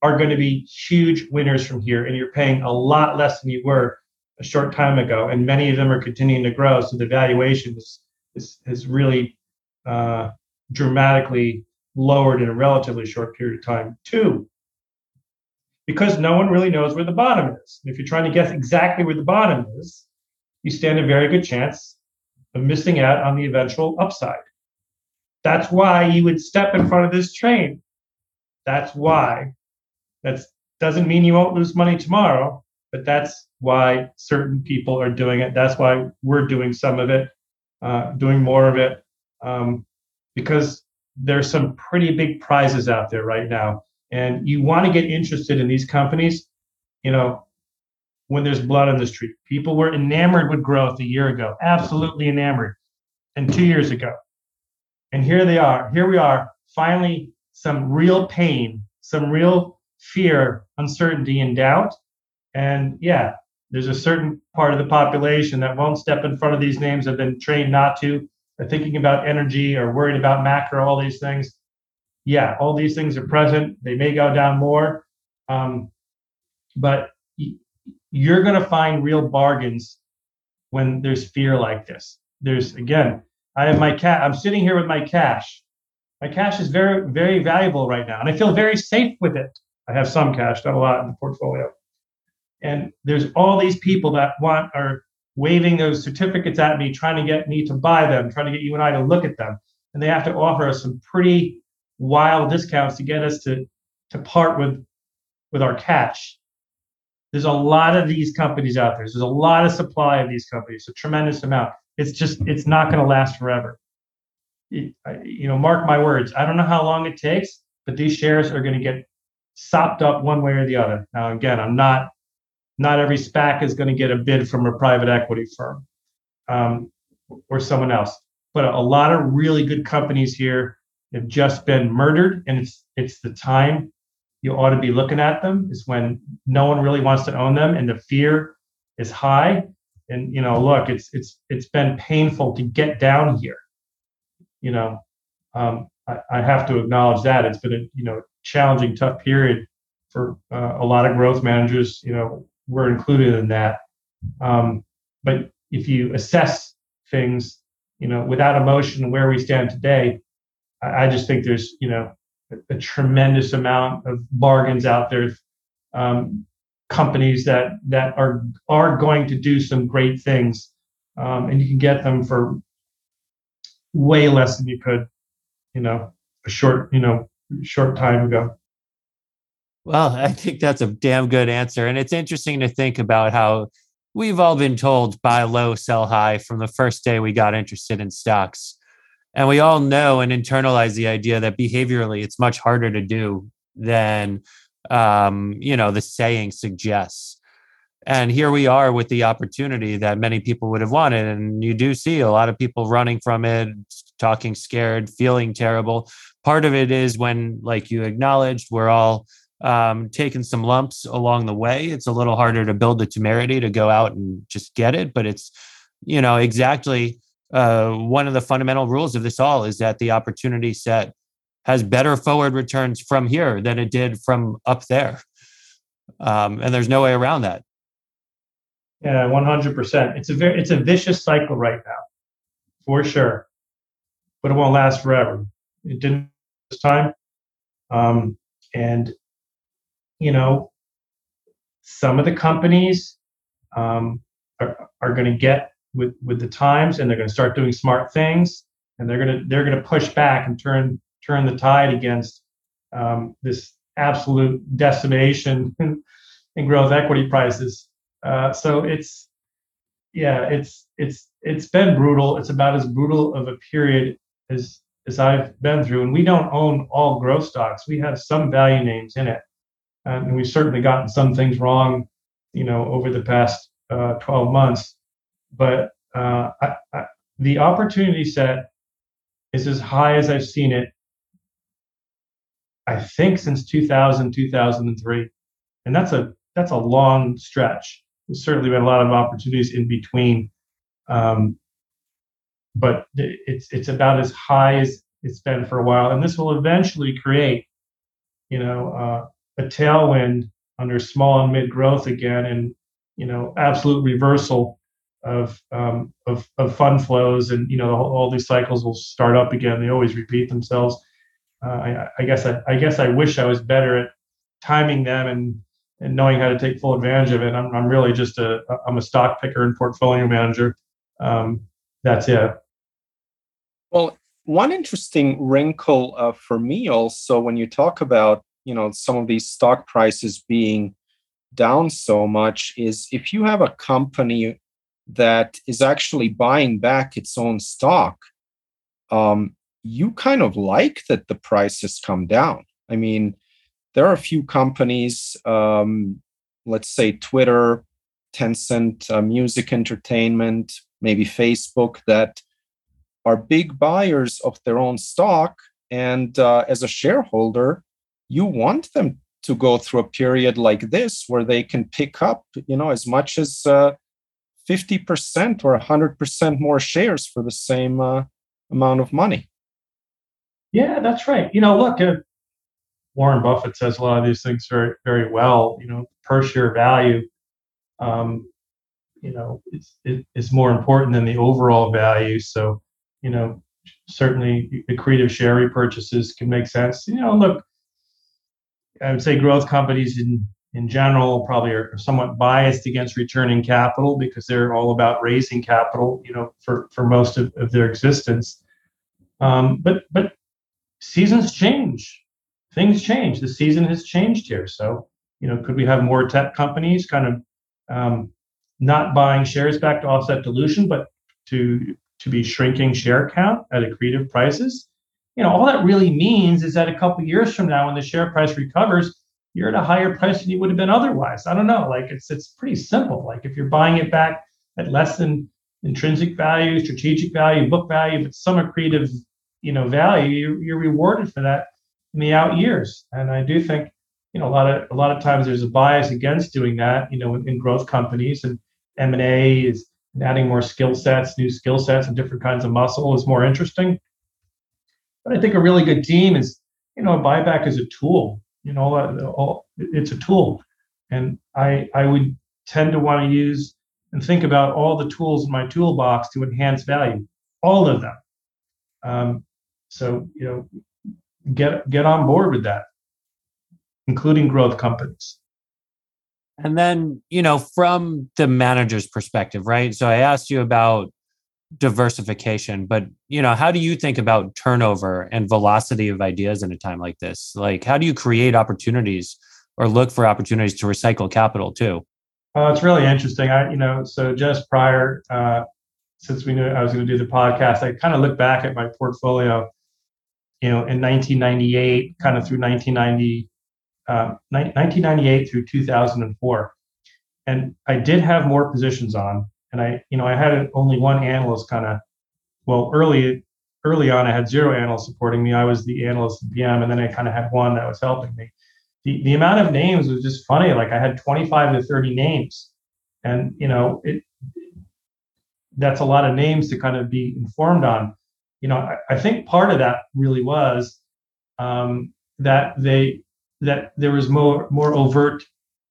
are going to be huge winners from here, and you're paying a lot less than you were a short time ago, and many of them are continuing to grow. So the valuation is, is has really uh, dramatically lowered in a relatively short period of time. Two, because no one really knows where the bottom is. If you're trying to guess exactly where the bottom is, you stand a very good chance of missing out on the eventual upside. That's why you would step in front of this train. That's why that doesn't mean you won't lose money tomorrow, but that's why certain people are doing it. That's why we're doing some of it, uh, doing more of it, um, because there's some pretty big prizes out there right now. And you want to get interested in these companies, you know, when there's blood on the street. People were enamored with growth a year ago, absolutely enamored, and two years ago. And here they are. Here we are, finally, some real pain, some real fear, uncertainty, and doubt. And yeah, there's a certain part of the population that won't step in front of these names, have been trained not to, are thinking about energy or worried about macro, all these things. Yeah, all these things are present. They may go down more. Um, but you're going to find real bargains when there's fear like this. There's, again, I have my cat, I'm sitting here with my cash. My cash is very, very valuable right now, and I feel very safe with it. I have some cash, not a lot in the portfolio. And there's all these people that want are waving those certificates at me, trying to get me to buy them, trying to get you and I to look at them. And they have to offer us some pretty wild discounts to get us to to part with with our cash. There's a lot of these companies out there. There's a lot of supply of these companies, a tremendous amount. It's just it's not going to last forever. you know, mark my words. I don't know how long it takes, but these shares are going to get sopped up one way or the other. Now, again, I'm not not every SPAC is going to get a bid from a private equity firm um, or someone else, but a lot of really good companies here have just been murdered, and it's it's the time you ought to be looking at them. Is when no one really wants to own them, and the fear is high. And you know, look, it's it's it's been painful to get down here. You know, um, I, I, have to acknowledge that it's been a you know challenging, tough period for uh, a lot of growth managers. You know, we're included in that. Um, but if you assess things, you know, without emotion, where we stand today, I, I just think there's you know a, a, tremendous amount of bargains out there. Um, companies that that are are going to do some great things, um, and you can get them for way less than you could, you know, a short you know short time ago. Well, I think that's a damn good answer, and it's interesting to think about how we've all been told buy low, sell high from the first day we got interested in stocks. And we all know and internalize the idea that behaviorally it's much harder to do than um, you know, the saying suggests. And here we are with the opportunity that many people would have wanted. And you do see a lot of people running from it, talking scared, feeling terrible. Part of it is when, like you acknowledged, we're all um, taking some lumps along the way. It's a little harder to build the temerity to go out and just get it. But it's, you know, exactly uh, one of the fundamental rules of this all is that the opportunity set has better forward returns from here than it did from up there. Um, and there's no way around that. Yeah, 100%. It's a very, it's a vicious cycle right now, for sure. But it won't last forever. It didn't this time. Um, and, you know, some of the companies um, are, are going to get with, with the times and they're going to start doing smart things and they're going to, they're going to push back and turn turn the tide against um, this absolute decimation (laughs) in growth equity prices. Uh, so it's yeah, it's it's it's been brutal. It's about as brutal of a period as as I've been through. And we don't own all growth stocks. We have some value names in it, and we've certainly gotten some things wrong, you know, over the past uh, 12 months. But uh, I, I, the opportunity set is as high as I've seen it I think since 2000, 2003. And that's a that's a long stretch. There's certainly been a lot of opportunities in between. Um, but it's it's about as high as it's been for a while. And this will eventually create, you know, uh, a tailwind under small and mid growth again and you know absolute reversal of um, of, of fund flows and you know all these cycles will start up again they always repeat themselves uh, I, I, guess I, I, guess I wish I was better at timing them and and knowing how to take full advantage of it. I'm, I'm really just a I'm a stock picker and portfolio manager. Um, that's it. Well, one interesting wrinkle uh, for me also when you talk about you know some of these stock prices being down so much is if you have a company that is actually buying back its own stock um, you kind of like that the price has come down. I mean, there are a few companies, um, let's say Twitter, Tencent, uh, Music Entertainment, maybe Facebook, that are big buyers of their own stock. And uh, as a shareholder, you want them to go through a period like this where they can pick up, you know, as much as uh, 50% or 100% more shares for the same uh, amount of money. Yeah, that's right. You know, look, uh, Warren Buffett says a lot of these things very, very well. You know, per share value, um, you know, it's, it, it's more important than the overall value. So, you know, certainly accretive share repurchases can make sense. You know, look, I would say growth companies in in general probably are somewhat biased against returning capital because they're all about raising capital, you know, for for most of, of their existence. Um, but but seasons change, things change. The season has changed here. So, you know, could we have more tech companies kind of um, not buying shares back to offset dilution, but to to be shrinking share count at accretive prices? You know, all that really means is that a couple years from now, when the share price recovers, you're at a higher price than you would have been otherwise. I don't know. Like it's it's pretty simple. Like if you're buying it back at less than intrinsic value, strategic value, book value, but some accretive you know value, you're, you're rewarded for that the out years. And I do think you know a lot of a lot of times there's a bias against doing that. You know, in, in growth companies and M and A is adding more skill sets, new skill sets, and different kinds of muscle is more interesting. But I think a really good team is, you know, a buyback is a tool. You know, all, it's a tool, and I I would tend to want to use and think about all the tools in my toolbox to enhance value, all of them. Um, so you know, get get on board with that, including growth companies. And then, you know, from the manager's perspective, right? So I asked you about diversification, but you know, how do you think about turnover and velocity of ideas in a time like this? Like how do you create opportunities or look for opportunities to recycle capital too? Uh, it's really interesting. I, you know, so just prior, uh, since we knew I was going to do the podcast, I kind of looked back at my portfolio, you know, in 1998, kind of through 1990, 1998 um, through 2004. And I did have more positions on, and I, you know, I had only one analyst kind of, well, early, early on, I had zero analysts supporting me. I was the analyst and PM, and then I kind of had one that was helping me. The, the amount of names was just funny. Like I had 25 to 30 names, and you know, it, that's a lot of names to kind of be informed on. You know, I, I think part of that really was um, that they that there was more more overt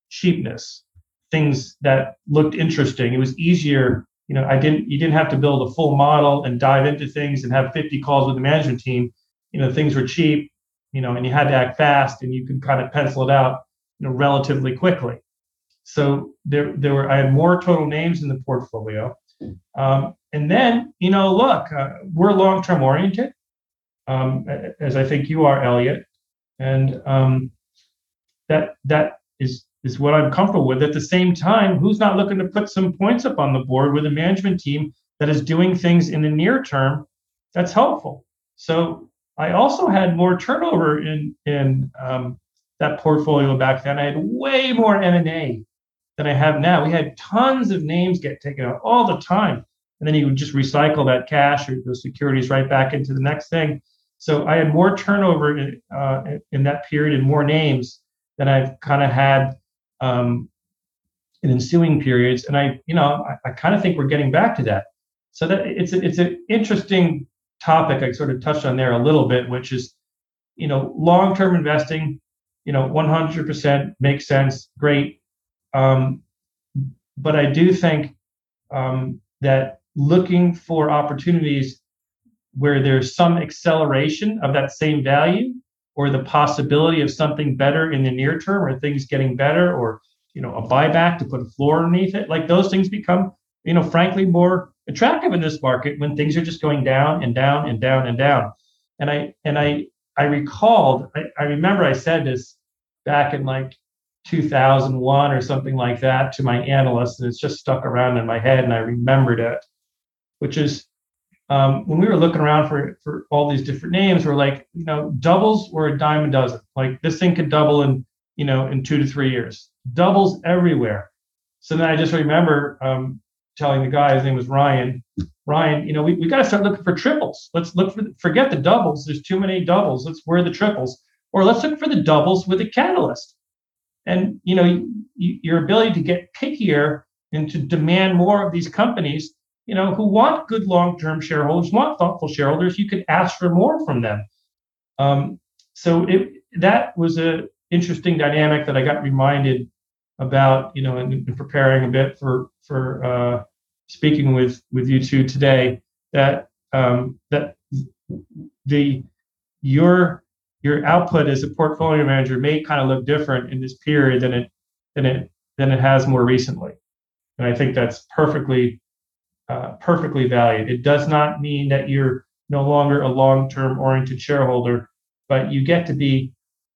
cheapness, things that looked interesting. It was easier. You know, I didn't you didn't have to build a full model and dive into things and have 50 calls with the management team. You know, things were cheap. You know, and you had to act fast, and you could kind of pencil it out. You know, relatively quickly. So there there were I had more total names in the portfolio. Um, and then, you know, look, uh, we're long term oriented, um, as I think you are, Elliot. And um, that that is is what I'm comfortable with. At the same time, who's not looking to put some points up on the board with a management team that is doing things in the near term that's helpful? So I also had more turnover in in um, that portfolio back then. I had way more M and A than I have now. We had tons of names get taken out all the time, and then you would just recycle that cash or those securities right back into the next thing. So I had more turnover in, uh, in that period and more names than I've kind of had um, in ensuing periods. And I, you know, I, I kind of think we're getting back to that. So that it's a, it's an interesting topic I sort of touched on there a little bit, which is, you know, long-term investing. You know, 100% makes sense, great. Um, but I do think um, that looking for opportunities where there's some acceleration of that same value or the possibility of something better in the near term or things getting better or you know a buyback to put a floor underneath it. Like those things become you know frankly more attractive in this market when things are just going down and down and down and down. And i and i i recalled i, I remember i said this back in like 2001 or something like that to my analyst and it's just stuck around in my head and i remembered it which is um, when we were looking around for for all these different names, we're like, you know, doubles were a dime a dozen. Like this thing could double in, you know, in two to three years. Doubles everywhere. So then I just remember um, telling the guy, his name was Ryan, Ryan, you know, we, we got to start looking for triples. Let's look for, forget the doubles. There's too many doubles. Let's where the triples, or let's look for the doubles with a catalyst. And, you know, you, your ability to get pickier and to demand more of these companies you know, who want good long-term shareholders, want thoughtful shareholders, you could ask for more from them. Um, so it that was a interesting dynamic that I got reminded about, you know, in, in preparing a bit for for uh, speaking with with you two today. That um, that the your your output as a portfolio manager may kind of look different in this period than it than it than it has more recently, and I think that's perfectly uh, perfectly valued. It does not mean that you're no longer a long term oriented shareholder, but you get to be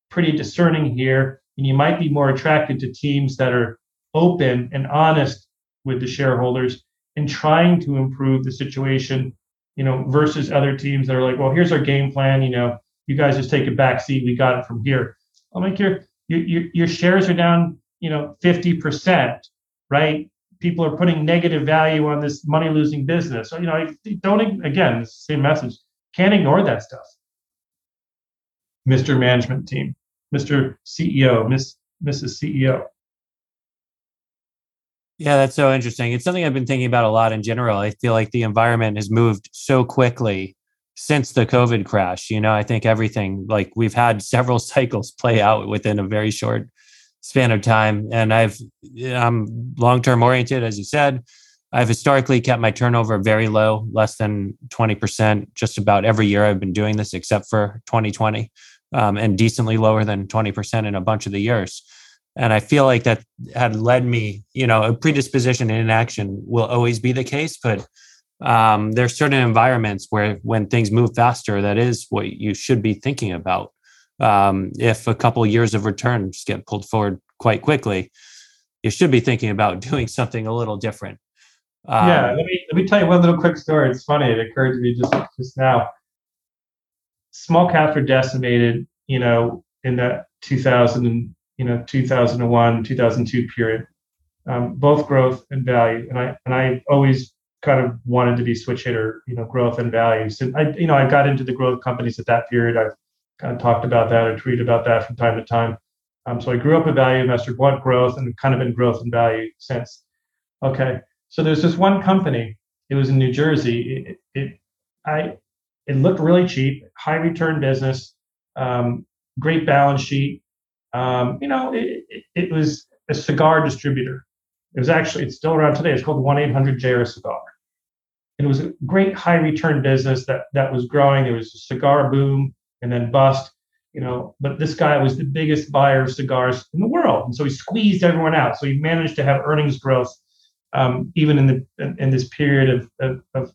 pretty discerning here. And you might be more attracted to teams that are open and honest with the shareholders and trying to improve the situation, you know, versus other teams that are like, well, here's our game plan. You know, you guys just take a back seat. We got it from here. I'm like, your, your, your shares are down, you know, 50%, right? People are putting negative value on this money losing business. So, you know, don't, again, same message. Can't ignore that stuff. Mr. Management Team, Mr. CEO, Miss, Mrs. CEO. Yeah, that's so interesting. It's something I've been thinking about a lot in general. I feel like the environment has moved so quickly since the COVID crash. You know, I think everything like we've had several (laughs) cycles play out within a very short span of time. And I've I'm long term oriented, as you said. I've historically kept my turnover very low, less than 20%, just about every year I've been doing this, except for 2020, um, and decently lower than 20% in a bunch of the years. And I feel like that had led me, you know, a predisposition in inaction will always be the case, but um, there's certain environments where when things move faster, that is what you should be thinking about. Um, if a couple of years of returns get pulled forward quite quickly, you should be thinking about (laughs) doing something a little different. Um, yeah, let me let me tell you one little quick story. It's funny; it occurred to me just just now. Small caps were decimated, you know, in that 2000 and you know 2001 2002 period, um, both growth and value. And I and I always kind of wanted to be switch hitter, you know, growth and value. So I, you know, I got into the growth companies at that period. I've kind of talked about that or tweeted about that from time to time. Um, so I grew up a value investor, bought growth, and kind of been growth and value since. Okay, so there's this one company. It was in New Jersey. It, it I, it looked really cheap, high return business, um, great balance sheet. Um, you know, it, it, it was a cigar distributor. It was actually, it's still around today. It's called 1 800 JR Cigar. It was a great high return business that, that was growing. There was a cigar boom and then bust, you know, but this guy was the biggest buyer of cigars in the world. And so he squeezed everyone out. So he managed to have earnings growth um, even in the in, in this period of, of, of,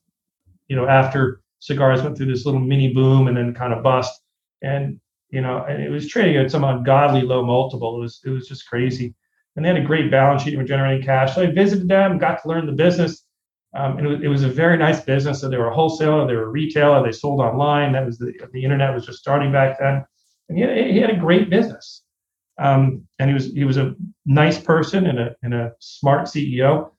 you know, after cigars went through this little mini boom and then kind of bust. And, you know, and it was trading at some ungodly low multiple. It was, it was just crazy and they had a great balance sheet and were generating cash. So I visited them, got to learn the business. Um, and it was, it was, a very nice business. So they were a wholesaler, they were a retailer, they sold online. That was the, the internet was just starting back then. And he had, he had a great business. Um, and he was he was a nice person and a, and a smart CEO.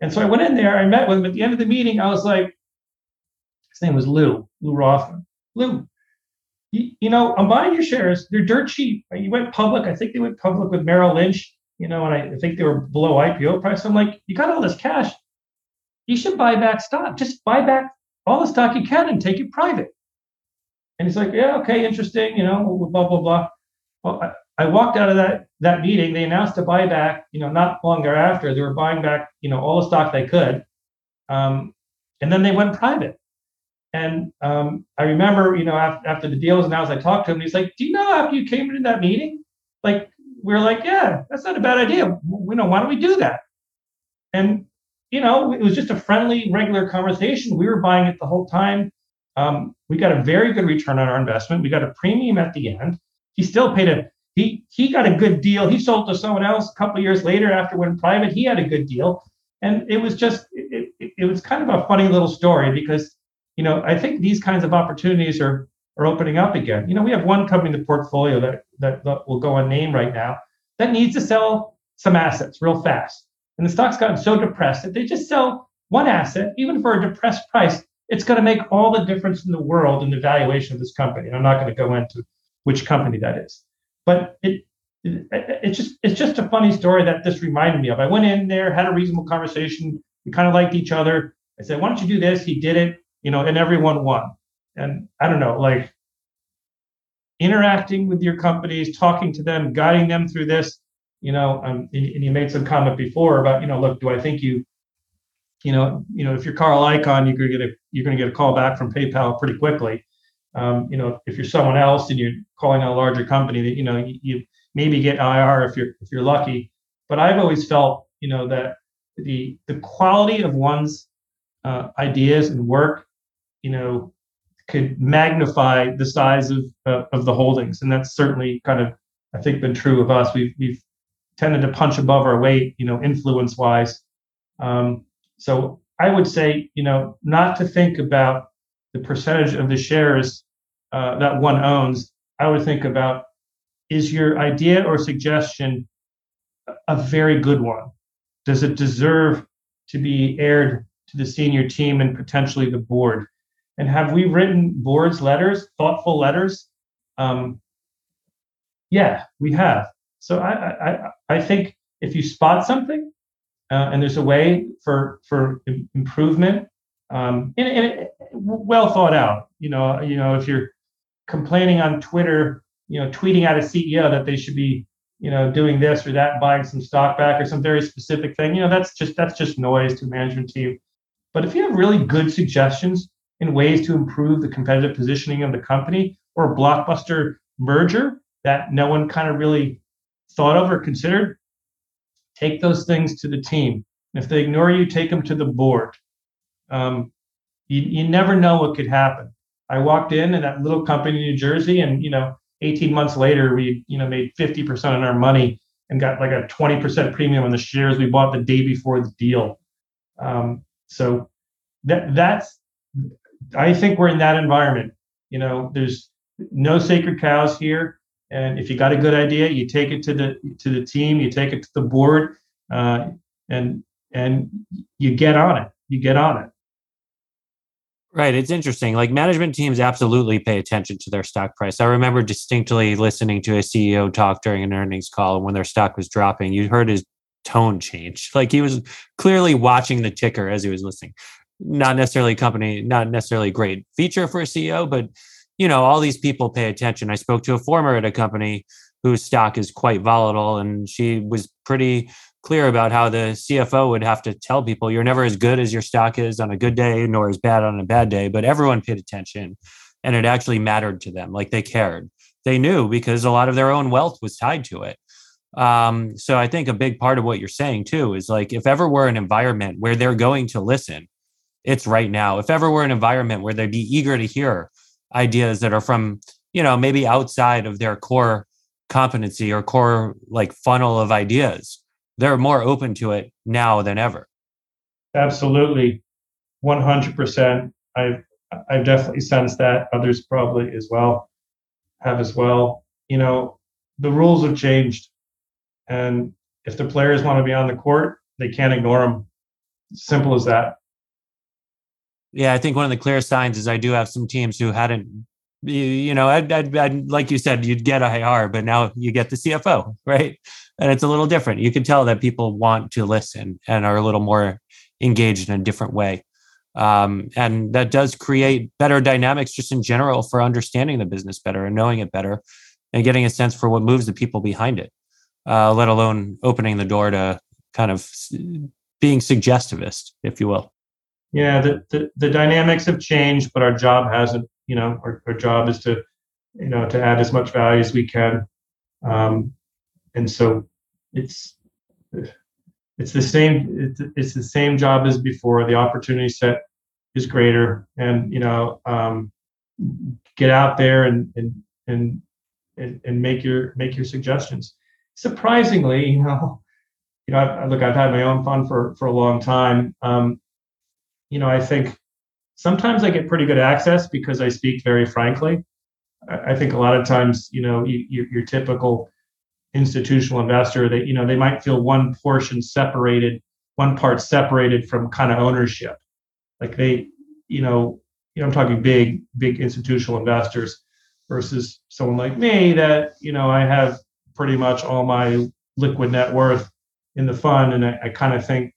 And so I went in there, I met with him at the end of the meeting. I was like, his name was Lew, Lew Rothman. Lew, you, you know, I'm buying your shares. They're dirt cheap. You went public. I think they went public with Merrill Lynch you know, and I think they were below IPO price. I'm like, you got all this cash. You should buy back stock. Just buy back all the stock you can and take it private. And he's like, yeah, okay, interesting, you know, blah, blah, blah. Well, I, I walked out of that that meeting. They announced a buyback, you know, not long thereafter. They were buying back, you know, all the stock they could. Um, and then they went private. And um, I remember, you know, after, after the deal was announced, I talked to him. He's like, "Do you know after you came into that meeting, like we are like, yeah, that's not a bad idea. You know, why don't we do that? And you know, it was just a friendly, regular conversation. We were buying it the whole time. Um, we got a very good return on our investment. We got a premium at the end. He still paid a he he got a good deal. He sold to someone else a couple years later after went private. He had a good deal, and it was just it, it, it was kind of a funny little story because you know I think these kinds of opportunities are are opening up again. You know, we have one company in the portfolio that, that, that will go unnamed right now that needs to sell some assets real fast. And the stock's gotten so depressed that they just sell one asset, even for a depressed price. It's going to make all the difference in the world in the valuation of this company. And I'm not going to go into which company that is, but it, it it's just it's just a funny story that this reminded me of. I went in there, had a reasonable conversation. We kind of liked each other. I said, "Why don't you do this?" He did it, you know, and everyone won and I don't know, like interacting with your companies, talking to them, guiding them through this. You know, um, and, you made some comment before about, you know, look, do I think you, you know, you know, if you're Carl Icahn, you're gonna get a you're gonna get a call back from PayPal pretty quickly. Um, you know, if you're someone else and you're calling a larger company, that you know, you, you maybe get IR if you're if you're lucky. But I've always felt, you know, that the the quality of one's uh, ideas and work, you know, could magnify the size of uh, of the holdings, and that's certainly kind of I think been true of us. We've we've tended to punch above our weight, you know, influence wise. Um, so I would say, you know, not to think about the percentage of the shares uh, that one owns. I would think about is your idea or suggestion a very good one? Does it deserve to be aired to the senior team and potentially the board? And have we written boards letters, thoughtful letters? Um, yeah, we have. So I, I, I think if you spot something uh, and there's a way for for improvement, um, and, and well thought out. You know, you know, if you're complaining on Twitter, you know, tweeting at a CEO that they should be, you know, doing this or that, buying some stock back or some very specific thing, you know, that's just that's just noise to management team. But if you have really good suggestions in ways to improve the competitive positioning of the company or a blockbuster merger that no one kind of really thought of or considered, take those things to the team. If they ignore you, take them to the board. Um, you, you never know what could happen. I walked in in that little company in New Jersey, and you know, 18 months later, we you know made 50% on our money and got like a 20% premium on the shares we bought the day before the deal. Um, so that that's I think we're in that environment. You know, there's no sacred cows here. And if you got a good idea, you take it to the to the team, you take it to the board, uh, and and you get on it. You get on it. Right. It's interesting. Like management teams absolutely pay attention to their stock price. I remember distinctly listening to a CEO talk during an earnings call when their stock was dropping. You heard his tone change. Like he was clearly watching the ticker as he was listening. Not necessarily company, not necessarily great feature for a CEO, but you know, all these people pay attention. I spoke to a former at a company whose stock is quite volatile, and she was pretty clear about how the CFO would have to tell people you're never as good as your stock is on a good day, nor as bad on a bad day. But everyone paid attention, and it actually mattered to them. Like they cared. They knew because a lot of their own wealth was tied to it. Um, so I think a big part of what you're saying too is like if ever we're an environment where they're going to listen, it's right now. If ever we're an environment where they'd be eager to hear ideas that are from you know maybe outside of their core competency or core like funnel of ideas. They're more open to it now than ever. Absolutely. 100% i've i've definitely sensed that. Others probably as well have as well. You know the rules have changed. And if the players want to be on the court they can't ignore them simple as that yeah, I think one of the clear signs is I do have some teams who hadn't, you, you know, I'd, I'd, I'd, like you said, you'd get IR, but now you get the CFO, (laughs) right? And it's a little different. You can tell that people want to listen and are a little more engaged in a different way. Um, and that does create better dynamics just in general for understanding the business better and knowing it better and getting a sense for what moves the people behind it, uh, let alone opening the door to kind of being suggestivist, if you will yeah, the, the, the dynamics have changed, but our job hasn't. You know, our, our job is to, you know, to add as much value as we can. Um, and so it's it's the same it's, the same job as before. The opportunity set is greater, and you know, um, get out there and and and and, and make your make your suggestions. Surprisingly, you know, (laughs) you know, I've, look, I've had my own fund for for a long time. Um, you know, I think sometimes I get pretty good access because I speak very frankly. I, think a lot of times, you know, you, your typical institutional investor, that you know, they might feel one portion separated, one part separated from kind of ownership. Like they, you know, you know, I'm talking big, big institutional investors versus someone like me that, you know, I have pretty much all my liquid net worth in the fund. And I, I kind of think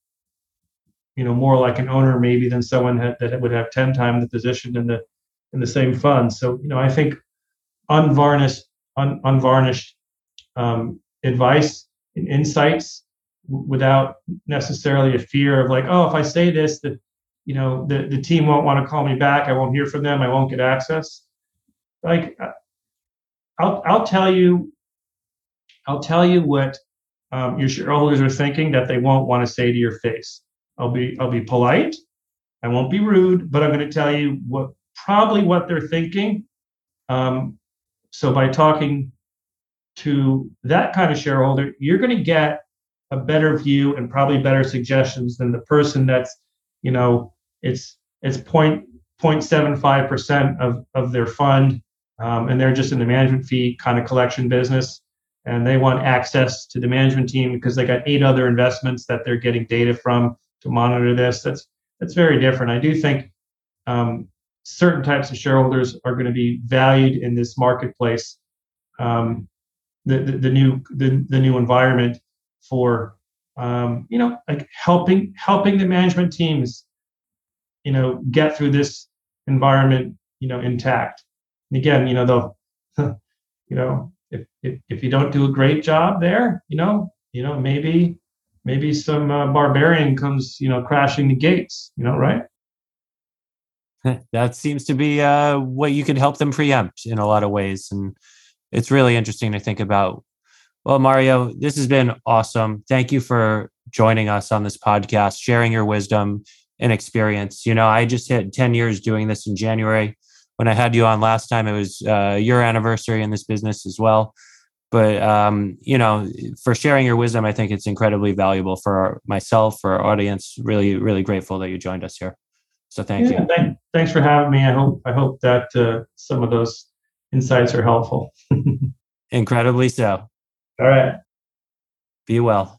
you know more like an owner maybe than someone that would have 10 times the position in the in the same fund. So you know i think unvarnished un, unvarnished um, advice and insights without necessarily a fear of like oh if i say this that you know the, the team won't want to call me back i won't hear from them i won't get access. Like uh, i'll i'll tell you i'll tell you what um, your shareholders are thinking that they won't want to say to your face I'll be I'll be polite. I won't be rude, but I'm going to tell you what probably what they're thinking. Um, so by talking to that kind of shareholder, you're going to get a better view and probably better suggestions than the person that's, you know, it's it's point point seven five percent of of their fund, um, and they're just in the management fee kind of collection business, and they want access to the management team because they got eight other investments that they're getting data from to monitor this. That's that's very different. I do think um, certain types of shareholders are going to be valued in this marketplace. Um, the, the, the new the, the new environment for um, you know, like helping helping the management teams, you know, get through this environment, you know, intact. And again, you know, the, (laughs) you know, if, if if you don't do a great job there, you know, you know, maybe maybe some uh, barbarian comes, you know, crashing the gates, you know, right? (laughs) that seems to be uh, what you can help them preempt in a lot of ways, and it's really interesting to think about well, Mario, this has been awesome. Thank you for joining us on this podcast, sharing your wisdom and experience. You know, I just hit 10 years doing this in January. When I had you on last time, it was uh, your anniversary in this business as well. But, um, you know, for sharing your wisdom, I think it's incredibly valuable for our, myself, for our audience. Really, really grateful that you joined us here. So thank yeah, you. Thank, thanks for having me. I hope I hope that uh, some of those insights are helpful. (laughs) Incredibly so. All right. Be well.